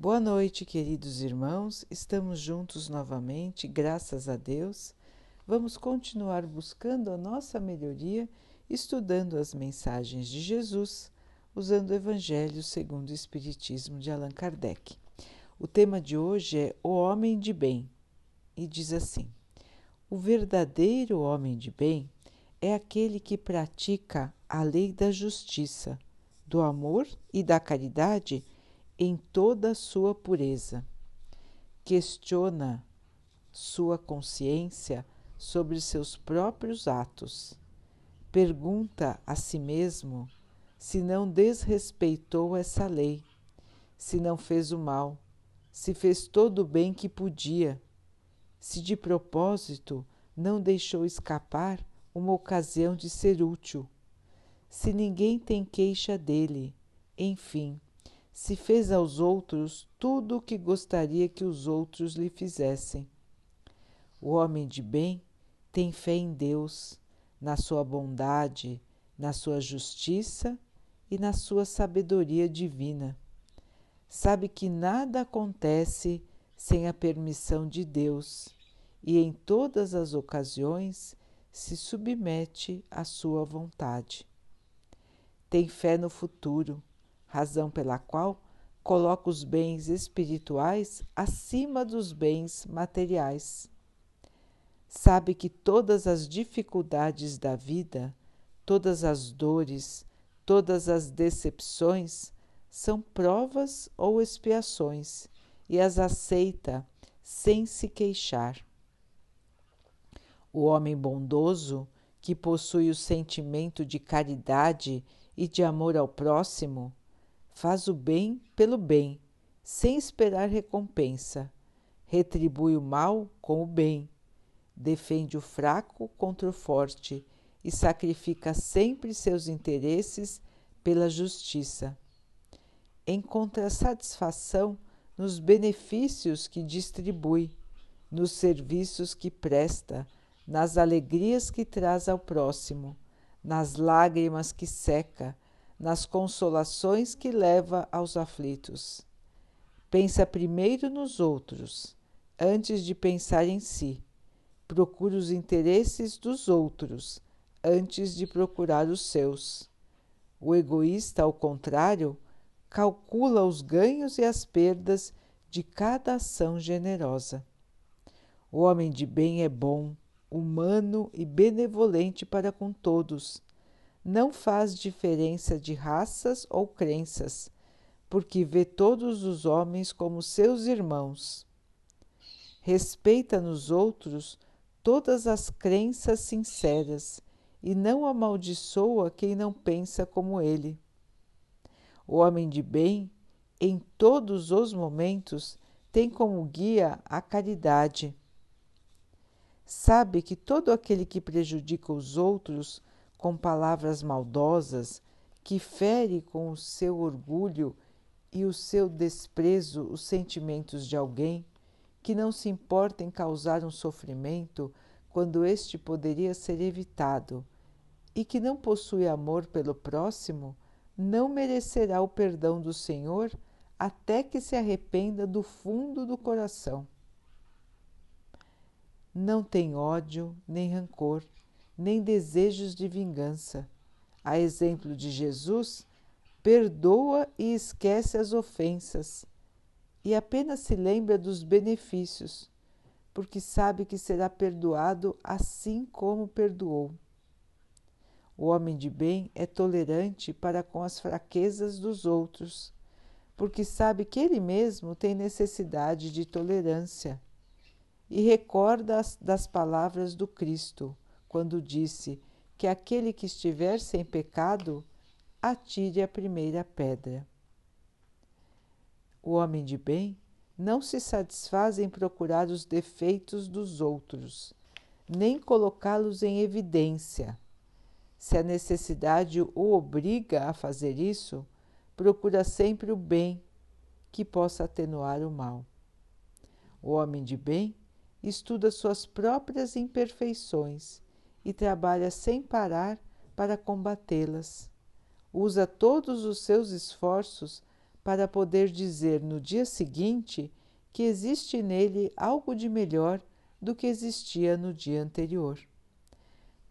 Boa noite, queridos irmãos. Estamos juntos novamente, graças a Deus. Vamos continuar buscando a nossa melhoria, estudando as mensagens de Jesus, usando o Evangelho segundo o Espiritismo de Allan Kardec. O tema de hoje é O Homem de Bem e diz assim: O verdadeiro homem de bem é aquele que pratica a lei da justiça, do amor e da caridade em toda a sua pureza. Questiona sua consciência sobre seus próprios atos. Pergunta a si mesmo se não desrespeitou essa lei, se não fez o mal, se fez todo o bem que podia, se de propósito não deixou escapar uma ocasião de ser útil, se ninguém tem queixa dele, enfim se fez aos outros tudo o que gostaria que os outros lhe fizessem. O homem de bem tem fé em Deus, na sua bondade, na sua justiça e na sua sabedoria divina. Sabe que nada acontece sem a permissão de Deus e em todas as ocasiões se submete à sua vontade. Tem fé no futuro razão pela qual coloca os bens espirituais acima dos bens materiais. Sabe que todas as dificuldades da vida, todas as dores, todas as decepções são provas ou expiações e as aceita sem se queixar. O homem bondoso, que possui o sentimento de caridade e de amor ao próximo, faz o bem pelo bem, sem esperar recompensa, retribui o mal com o bem, defende o fraco contra o forte e sacrifica sempre seus interesses pela justiça. Encontra satisfação nos benefícios que distribui, nos serviços que presta, nas alegrias que traz ao próximo, nas lágrimas que seca, nas consolações que leva aos aflitos. Pensa primeiro nos outros, antes de pensar em si. Procura os interesses dos outros, antes de procurar os seus. O egoísta, ao contrário, calcula os ganhos e as perdas de cada ação generosa. O homem de bem é bom, humano e benevolente para com todos não faz diferença de raças ou crenças, porque vê todos os homens como seus irmãos. Respeita nos outros todas as crenças sinceras e não amaldiçoa quem não pensa como ele. O homem de bem, em todos os momentos, tem como guia a caridade. Sabe que todo aquele que prejudica os outros com palavras maldosas, que fere com o seu orgulho e o seu desprezo os sentimentos de alguém, que não se importa em causar um sofrimento quando este poderia ser evitado, e que não possui amor pelo próximo, não merecerá o perdão do Senhor até que se arrependa do fundo do coração. Não tem ódio nem rancor nem desejos de vingança. A exemplo de Jesus, perdoa e esquece as ofensas e apenas se lembra dos benefícios, porque sabe que será perdoado assim como perdoou. O homem de bem é tolerante para com as fraquezas dos outros, porque sabe que ele mesmo tem necessidade de tolerância e recorda das palavras do Cristo quando disse que aquele que estiver sem pecado atire a primeira pedra. O homem de bem não se satisfaz em procurar os defeitos dos outros, nem colocá-los em evidência. Se a necessidade o obriga a fazer isso, procura sempre o bem que possa atenuar o mal. O homem de bem estuda suas próprias imperfeições e trabalha sem parar para combatê-las. Usa todos os seus esforços para poder dizer no dia seguinte que existe nele algo de melhor do que existia no dia anterior.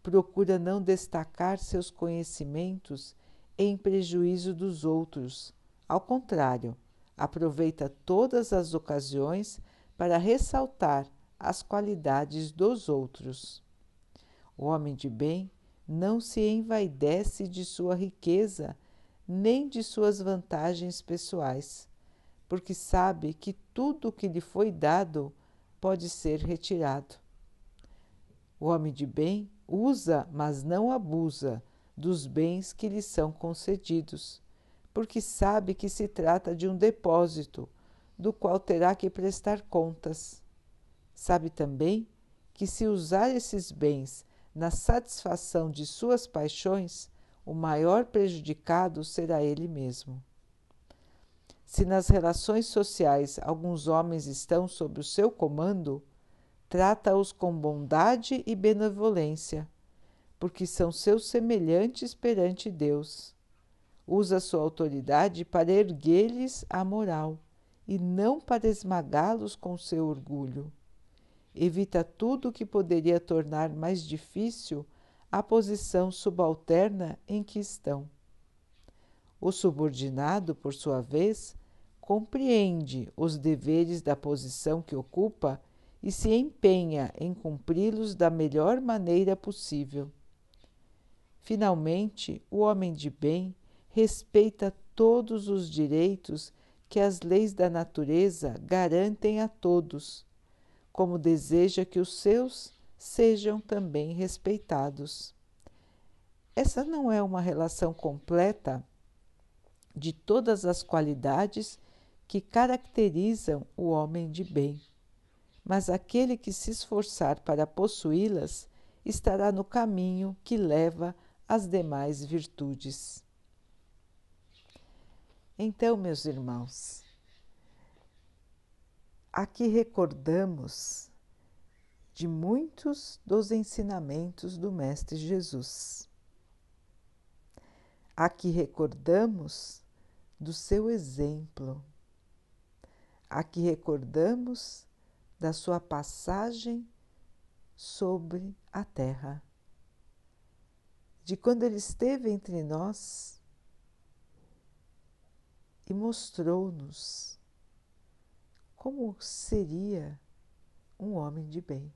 Procura não destacar seus conhecimentos em prejuízo dos outros. Ao contrário, aproveita todas as ocasiões para ressaltar as qualidades dos outros. O homem de bem não se envaidece de sua riqueza nem de suas vantagens pessoais, porque sabe que tudo o que lhe foi dado pode ser retirado. O homem de bem usa, mas não abusa, dos bens que lhe são concedidos, porque sabe que se trata de um depósito do qual terá que prestar contas. Sabe também que, se usar esses bens na satisfação de suas paixões, o maior prejudicado será ele mesmo. Se nas relações sociais alguns homens estão sob o seu comando, trata-os com bondade e benevolência, porque são seus semelhantes perante Deus. Usa sua autoridade para erguer-lhes a moral e não para esmagá-los com seu orgulho. Evita tudo o que poderia tornar mais difícil a posição subalterna em que estão. O subordinado, por sua vez, compreende os deveres da posição que ocupa e se empenha em cumpri-los da melhor maneira possível. Finalmente, o homem de bem respeita todos os direitos que as leis da natureza garantem a todos, como deseja que os seus sejam também respeitados. Essa não é uma relação completa de todas as qualidades que caracterizam o homem de bem, mas aquele que se esforçar para possuí-las estará no caminho que leva às demais virtudes. Então, meus irmãos, aqui recordamos de muitos dos ensinamentos do Mestre Jesus. Aqui recordamos do seu exemplo. Aqui recordamos da sua passagem sobre a terra. De quando ele esteve entre nós e mostrou-nos como seria um homem de bem.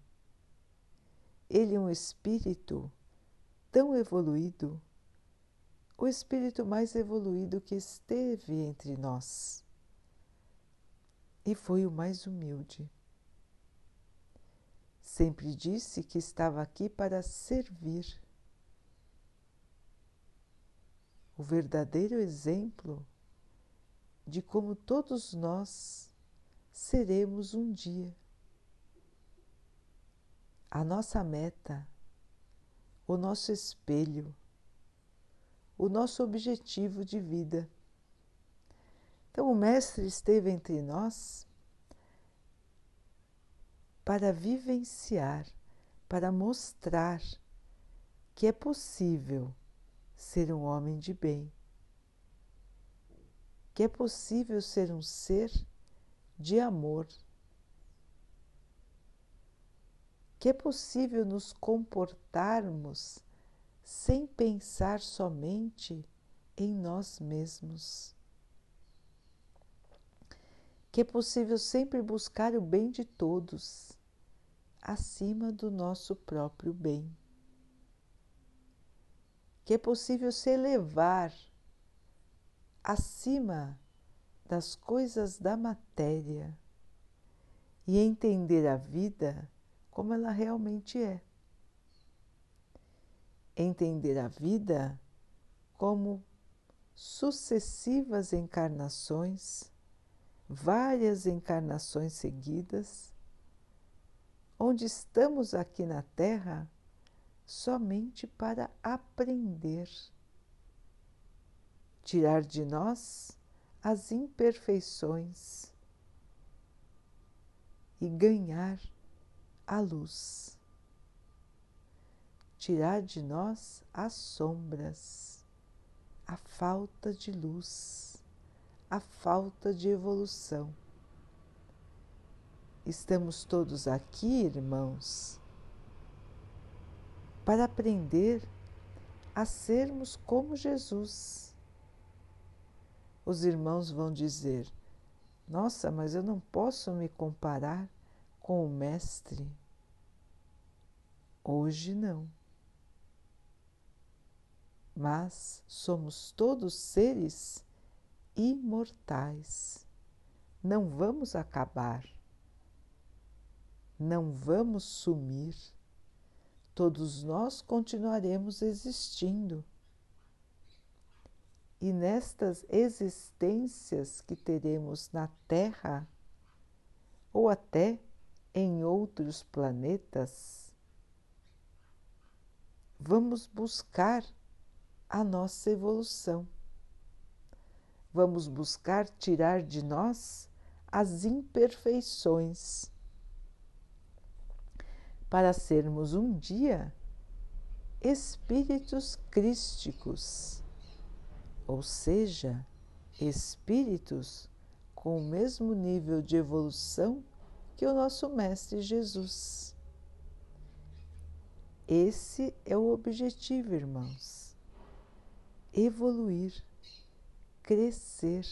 Ele é um espírito tão evoluído, o espírito mais evoluído que esteve entre nós. E foi o mais humilde. Sempre disse que estava aqui para servir. O verdadeiro exemplo de como todos nós seremos um dia. A nossa meta, o nosso espelho, o nosso objetivo de vida. Então, o Mestre esteve entre nós para vivenciar, para mostrar que é possível ser um homem de bem que é possível ser um ser de amor, que é possível nos comportarmos sem pensar somente em nós mesmos, que é possível sempre buscar o bem de todos acima do nosso próprio bem, que é possível se elevar acima das coisas da matéria e entender a vida como ela realmente é. Entender a vida como sucessivas encarnações, várias encarnações seguidas, onde estamos aqui na Terra somente para aprender tirar de nós as imperfeições e ganhar a luz. Tirar de nós as sombras, a falta de luz, a falta de evolução. Estamos todos aqui, irmãos, para aprender a sermos como Jesus. Os irmãos vão dizer: Nossa, mas eu não posso me comparar com o Mestre. Hoje não. Mas somos todos seres imortais. Não vamos acabar. Não vamos sumir. Todos nós continuaremos existindo. E nestas existências que teremos na Terra, ou até em outros planetas, vamos buscar a nossa evolução. Vamos buscar tirar de nós as imperfeições para sermos um dia espíritos crísticos, ou seja, espíritos com o mesmo nível de evolução que o nosso Mestre Jesus. Esse é o objetivo, irmãos. Evoluir, crescer.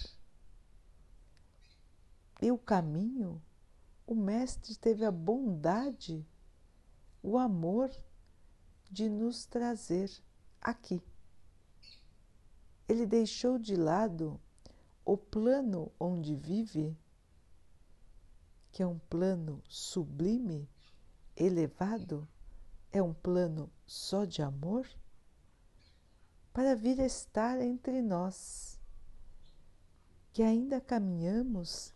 E o caminho, o Mestre teve a bondade, o amor de nos trazer aqui. Ele deixou de lado o plano onde vive que é um plano sublime, elevado, é um plano só de amor, para vir estar entre nós, que ainda caminhamos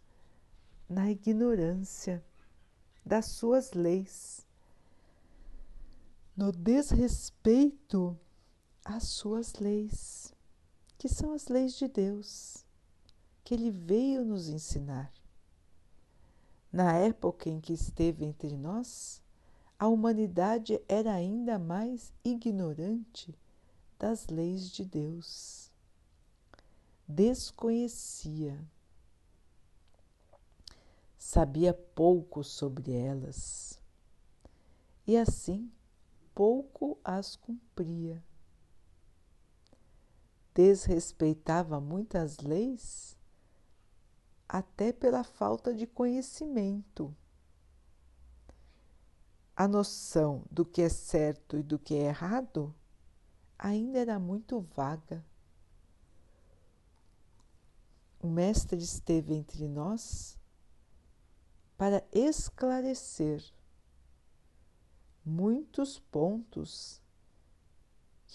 na ignorância das suas leis, no desrespeito às suas leis, que são as leis de Deus, que Ele veio nos ensinar. Na época em que esteve entre nós, a humanidade era ainda mais ignorante das leis de Deus. Desconhecia, sabia pouco sobre elas e assim pouco as cumpria. Desrespeitava muitas leis até pela falta de conhecimento. A noção do que é certo e do que é errado ainda era muito vaga. O Mestre esteve entre nós para esclarecer muitos pontos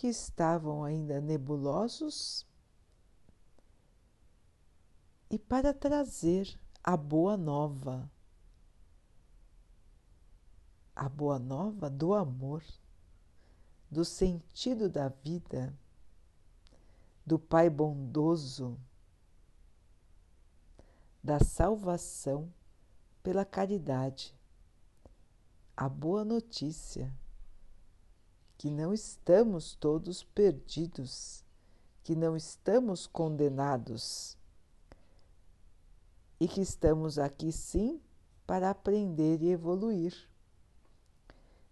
que estavam ainda nebulosos e para trazer a boa nova, a boa nova do amor, do sentido da vida, do Pai bondoso, da salvação pela caridade. A boa notícia que não estamos todos perdidos, que não estamos condenados e que estamos aqui sim para aprender e evoluir.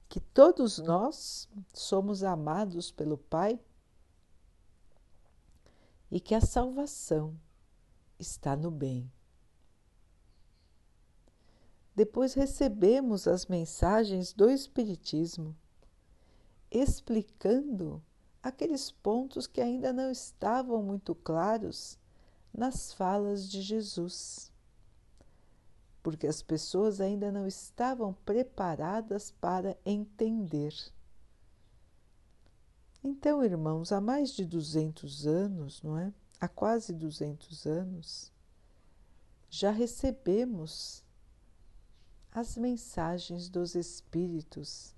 Que todos nós somos amados pelo Pai e que a salvação está no bem. Depois recebemos as mensagens do Espiritismo, explicando aqueles pontos que ainda não estavam muito claros nas falas de Jesus porque as pessoas ainda não estavam preparadas para entender. Então, irmãos, há mais de 200 anos, não é? Há quase 200 anos, já recebemos as mensagens dos Espíritos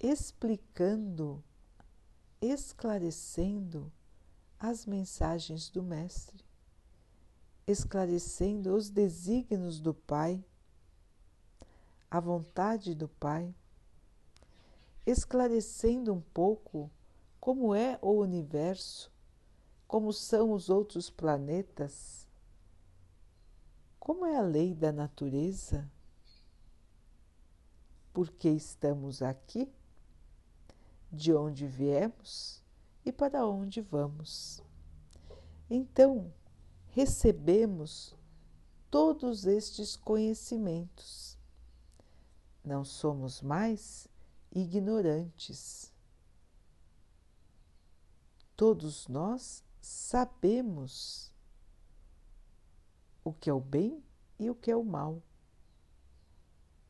explicando, esclarecendo as mensagens do Mestre esclarecendo os desígnios do Pai, a vontade do Pai, esclarecendo um pouco como é o universo, como são os outros planetas, Como é a lei da natureza? Por que estamos aqui? De onde viemos e para onde vamos? Então, recebemos todos estes conhecimentos. Não somos mais ignorantes. Todos nós sabemos o que é o bem e o que é o mal.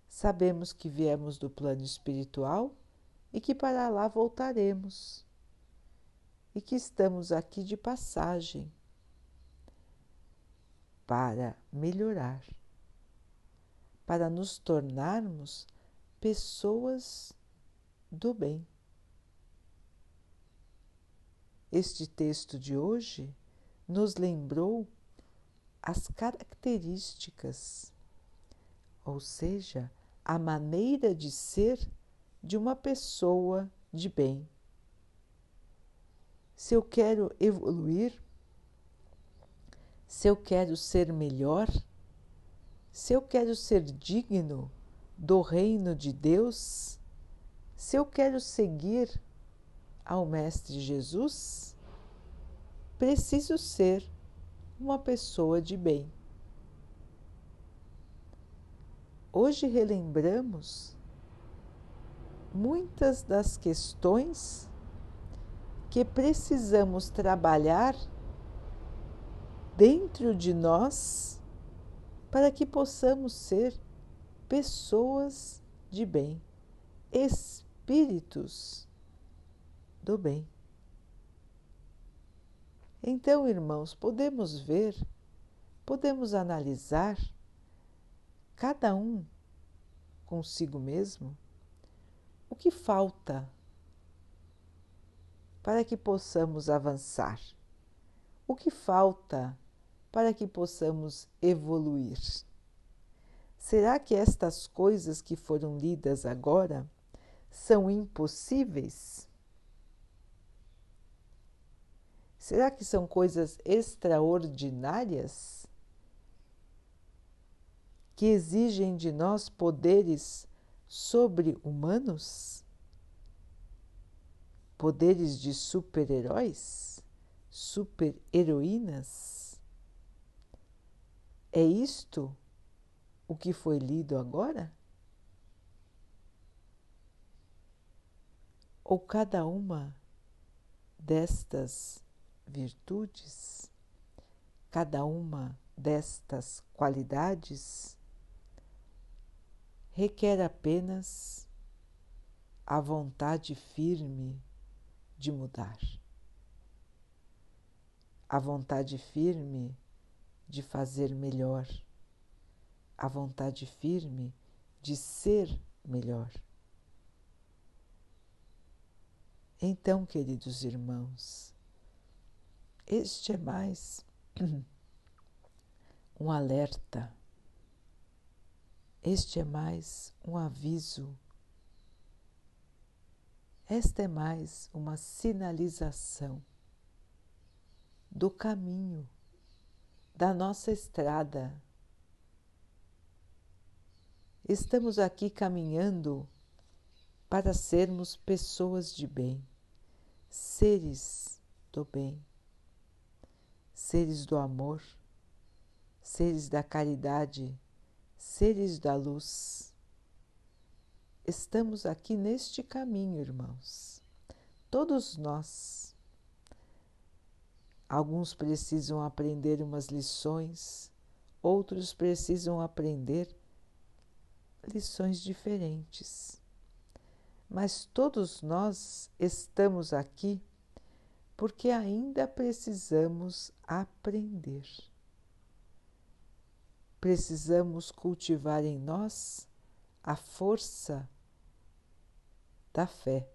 Sabemos que viemos do plano espiritual e que para lá voltaremos, e que estamos aqui de passagem para melhorar, para nos tornarmos pessoas do bem. Este texto de hoje nos lembrou as características, ou seja, a maneira de ser de uma pessoa de bem. Se eu quero evoluir, se eu quero ser melhor, se eu quero ser digno do reino de Deus, se eu quero seguir ao Mestre Jesus, preciso ser uma pessoa de bem. Hoje relembramos muitas das questões que precisamos trabalhar dentro de nós para que possamos ser pessoas de bem, espíritos do bem. Então, irmãos, podemos ver, podemos analisar cada um consigo mesmo o que falta para que possamos avançar, o que falta para que possamos evoluir. Será que estas coisas que foram lidas agora são impossíveis? Será que são coisas extraordinárias que exigem de nós poderes sobre-humanos? Poderes de super-heróis? Super-heroínas? É isto o que foi lido agora? Ou cada uma destas virtudes, cada uma destas qualidades requer apenas a vontade firme de mudar, a vontade firme de fazer melhor, a vontade firme de ser melhor. Então, queridos irmãos, este é mais um alerta, este é mais um aviso, esta é mais uma sinalização do caminho, da nossa estrada. Estamos aqui caminhando para sermos pessoas de bem, seres do bem seres do amor, seres da caridade, seres da luz. Estamos aqui neste caminho, irmãos, todos nós. Alguns precisam aprender umas lições, outros precisam aprender lições diferentes. Mas todos nós estamos aqui porque ainda precisamos aprender. Precisamos cultivar em nós a força da fé,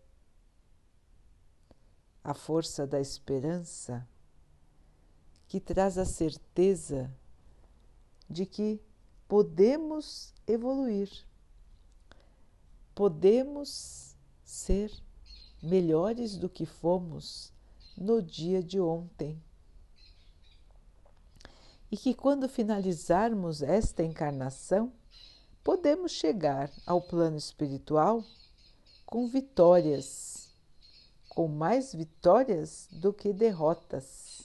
a força da esperança, que traz a certeza de que podemos evoluir, podemos ser melhores do que fomos no dia de ontem. E que quando finalizarmos esta encarnação, podemos chegar ao plano espiritual com vitórias, com mais vitórias do que derrotas,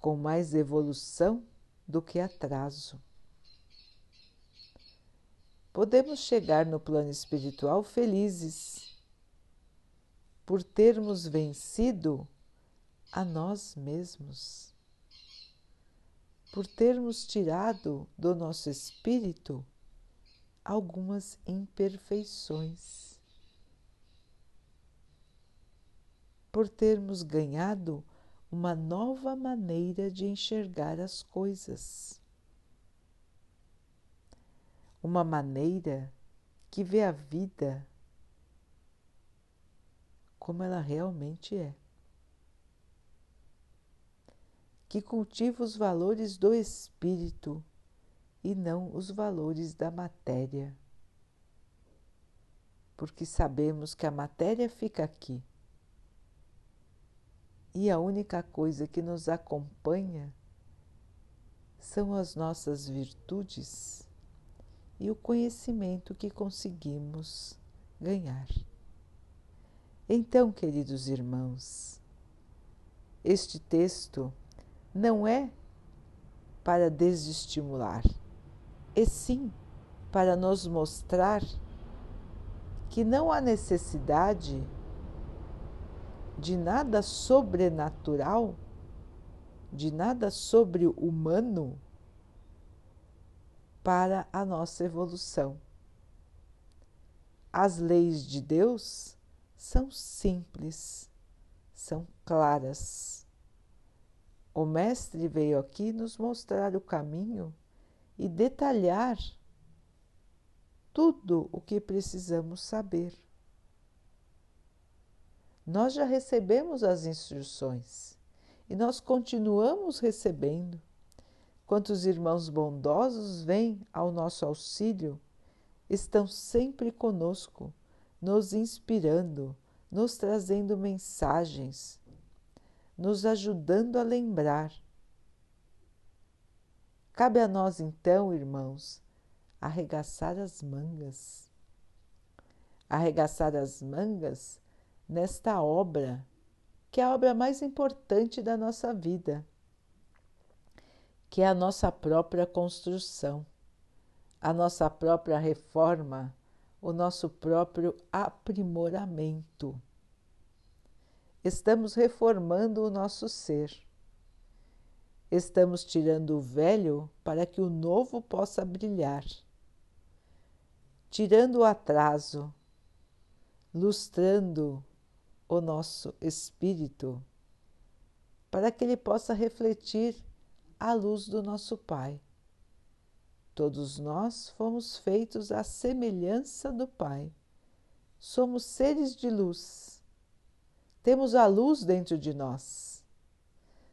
com mais evolução do que atraso. Podemos chegar no plano espiritual felizes por termos vencido a nós mesmos por termos tirado do nosso espírito algumas imperfeições, por termos ganhado uma nova maneira de enxergar as coisas, uma maneira que vê a vida como ela realmente é. Que cultiva os valores do espírito e não os valores da matéria. Porque sabemos que a matéria fica aqui e a única coisa que nos acompanha são as nossas virtudes e o conhecimento que conseguimos ganhar. Então, queridos irmãos, este texto não é para desestimular, e sim para nos mostrar que não há necessidade de nada sobrenatural, de nada sobre-humano para a nossa evolução. As leis de Deus são simples, são claras o Mestre veio aqui nos mostrar o caminho e detalhar tudo o que precisamos saber. Nós já recebemos as instruções e nós continuamos recebendo. Quantos irmãos bondosos vêm ao nosso auxílio, estão sempre conosco, nos inspirando, nos trazendo mensagens nos ajudando a lembrar. Cabe a nós então, irmãos, arregaçar as mangas. Arregaçar as mangas nesta obra, que é a obra mais importante da nossa vida, que é a nossa própria construção, a nossa própria reforma, o nosso próprio aprimoramento estamos reformando o nosso ser. Estamos tirando o velho para que o novo possa brilhar, tirando o atraso, lustrando o nosso espírito, para que ele possa refletir a luz do nosso Pai. Todos nós fomos feitos à semelhança do Pai. Somos seres de luz temos a luz dentro de nós.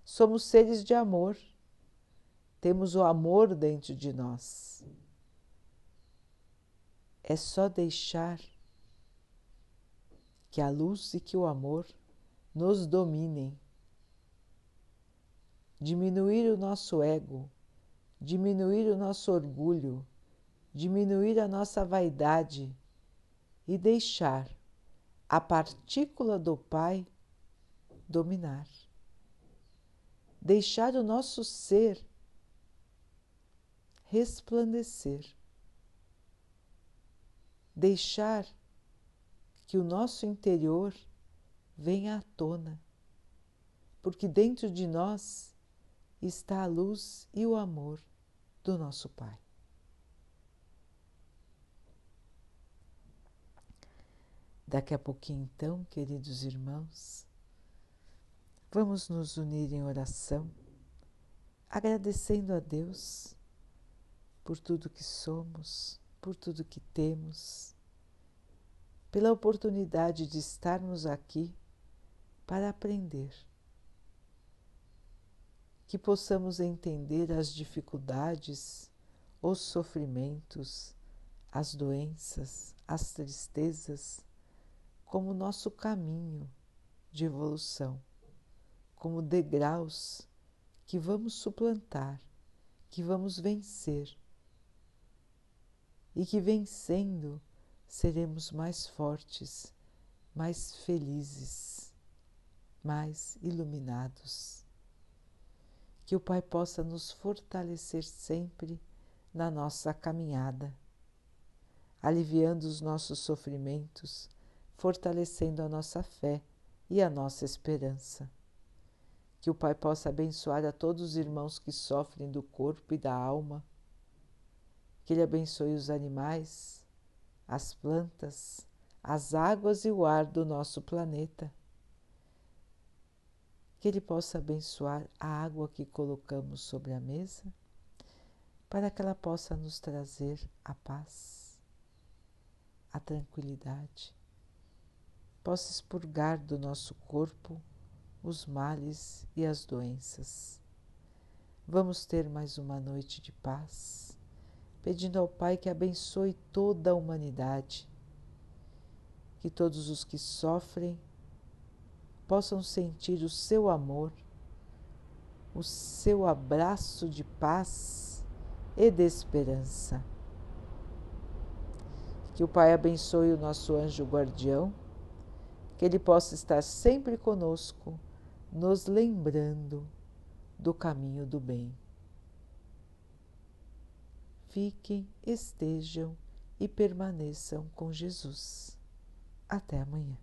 Somos seres de amor. Temos o amor dentro de nós. É só deixar que a luz e que o amor nos dominem. Diminuir o nosso ego, diminuir o nosso orgulho, diminuir a nossa vaidade e deixar a partícula do Pai dominar. Deixar o nosso ser resplandecer. Deixar que o nosso interior venha à tona, porque dentro de nós está a luz e o amor do nosso Pai. Daqui a pouquinho, então, queridos irmãos, vamos nos unir em oração, agradecendo a Deus por tudo que somos, por tudo que temos, pela oportunidade de estarmos aqui para aprender. Que possamos entender as dificuldades, os sofrimentos, as doenças, as tristezas como nosso caminho de evolução, como degraus que vamos suplantar, que vamos vencer e que vencendo seremos mais fortes, mais felizes, mais iluminados. Que o Pai possa nos fortalecer sempre na nossa caminhada, aliviando os nossos sofrimentos, fortalecendo a nossa fé e a nossa esperança. Que o Pai possa abençoar a todos os irmãos que sofrem do corpo e da alma. Que Ele abençoe os animais, as plantas, as águas e o ar do nosso planeta. Que Ele possa abençoar a água que colocamos sobre a mesa, para que ela possa nos trazer a paz, a tranquilidade possa expurgar do nosso corpo os males e as doenças. Vamos ter mais uma noite de paz, pedindo ao Pai que abençoe toda a humanidade, que todos os que sofrem possam sentir o seu amor, o seu abraço de paz e de esperança. Que o Pai abençoe o nosso anjo guardião que Ele possa estar sempre conosco, nos lembrando do caminho do bem. Fiquem, estejam e permaneçam com Jesus. Até amanhã.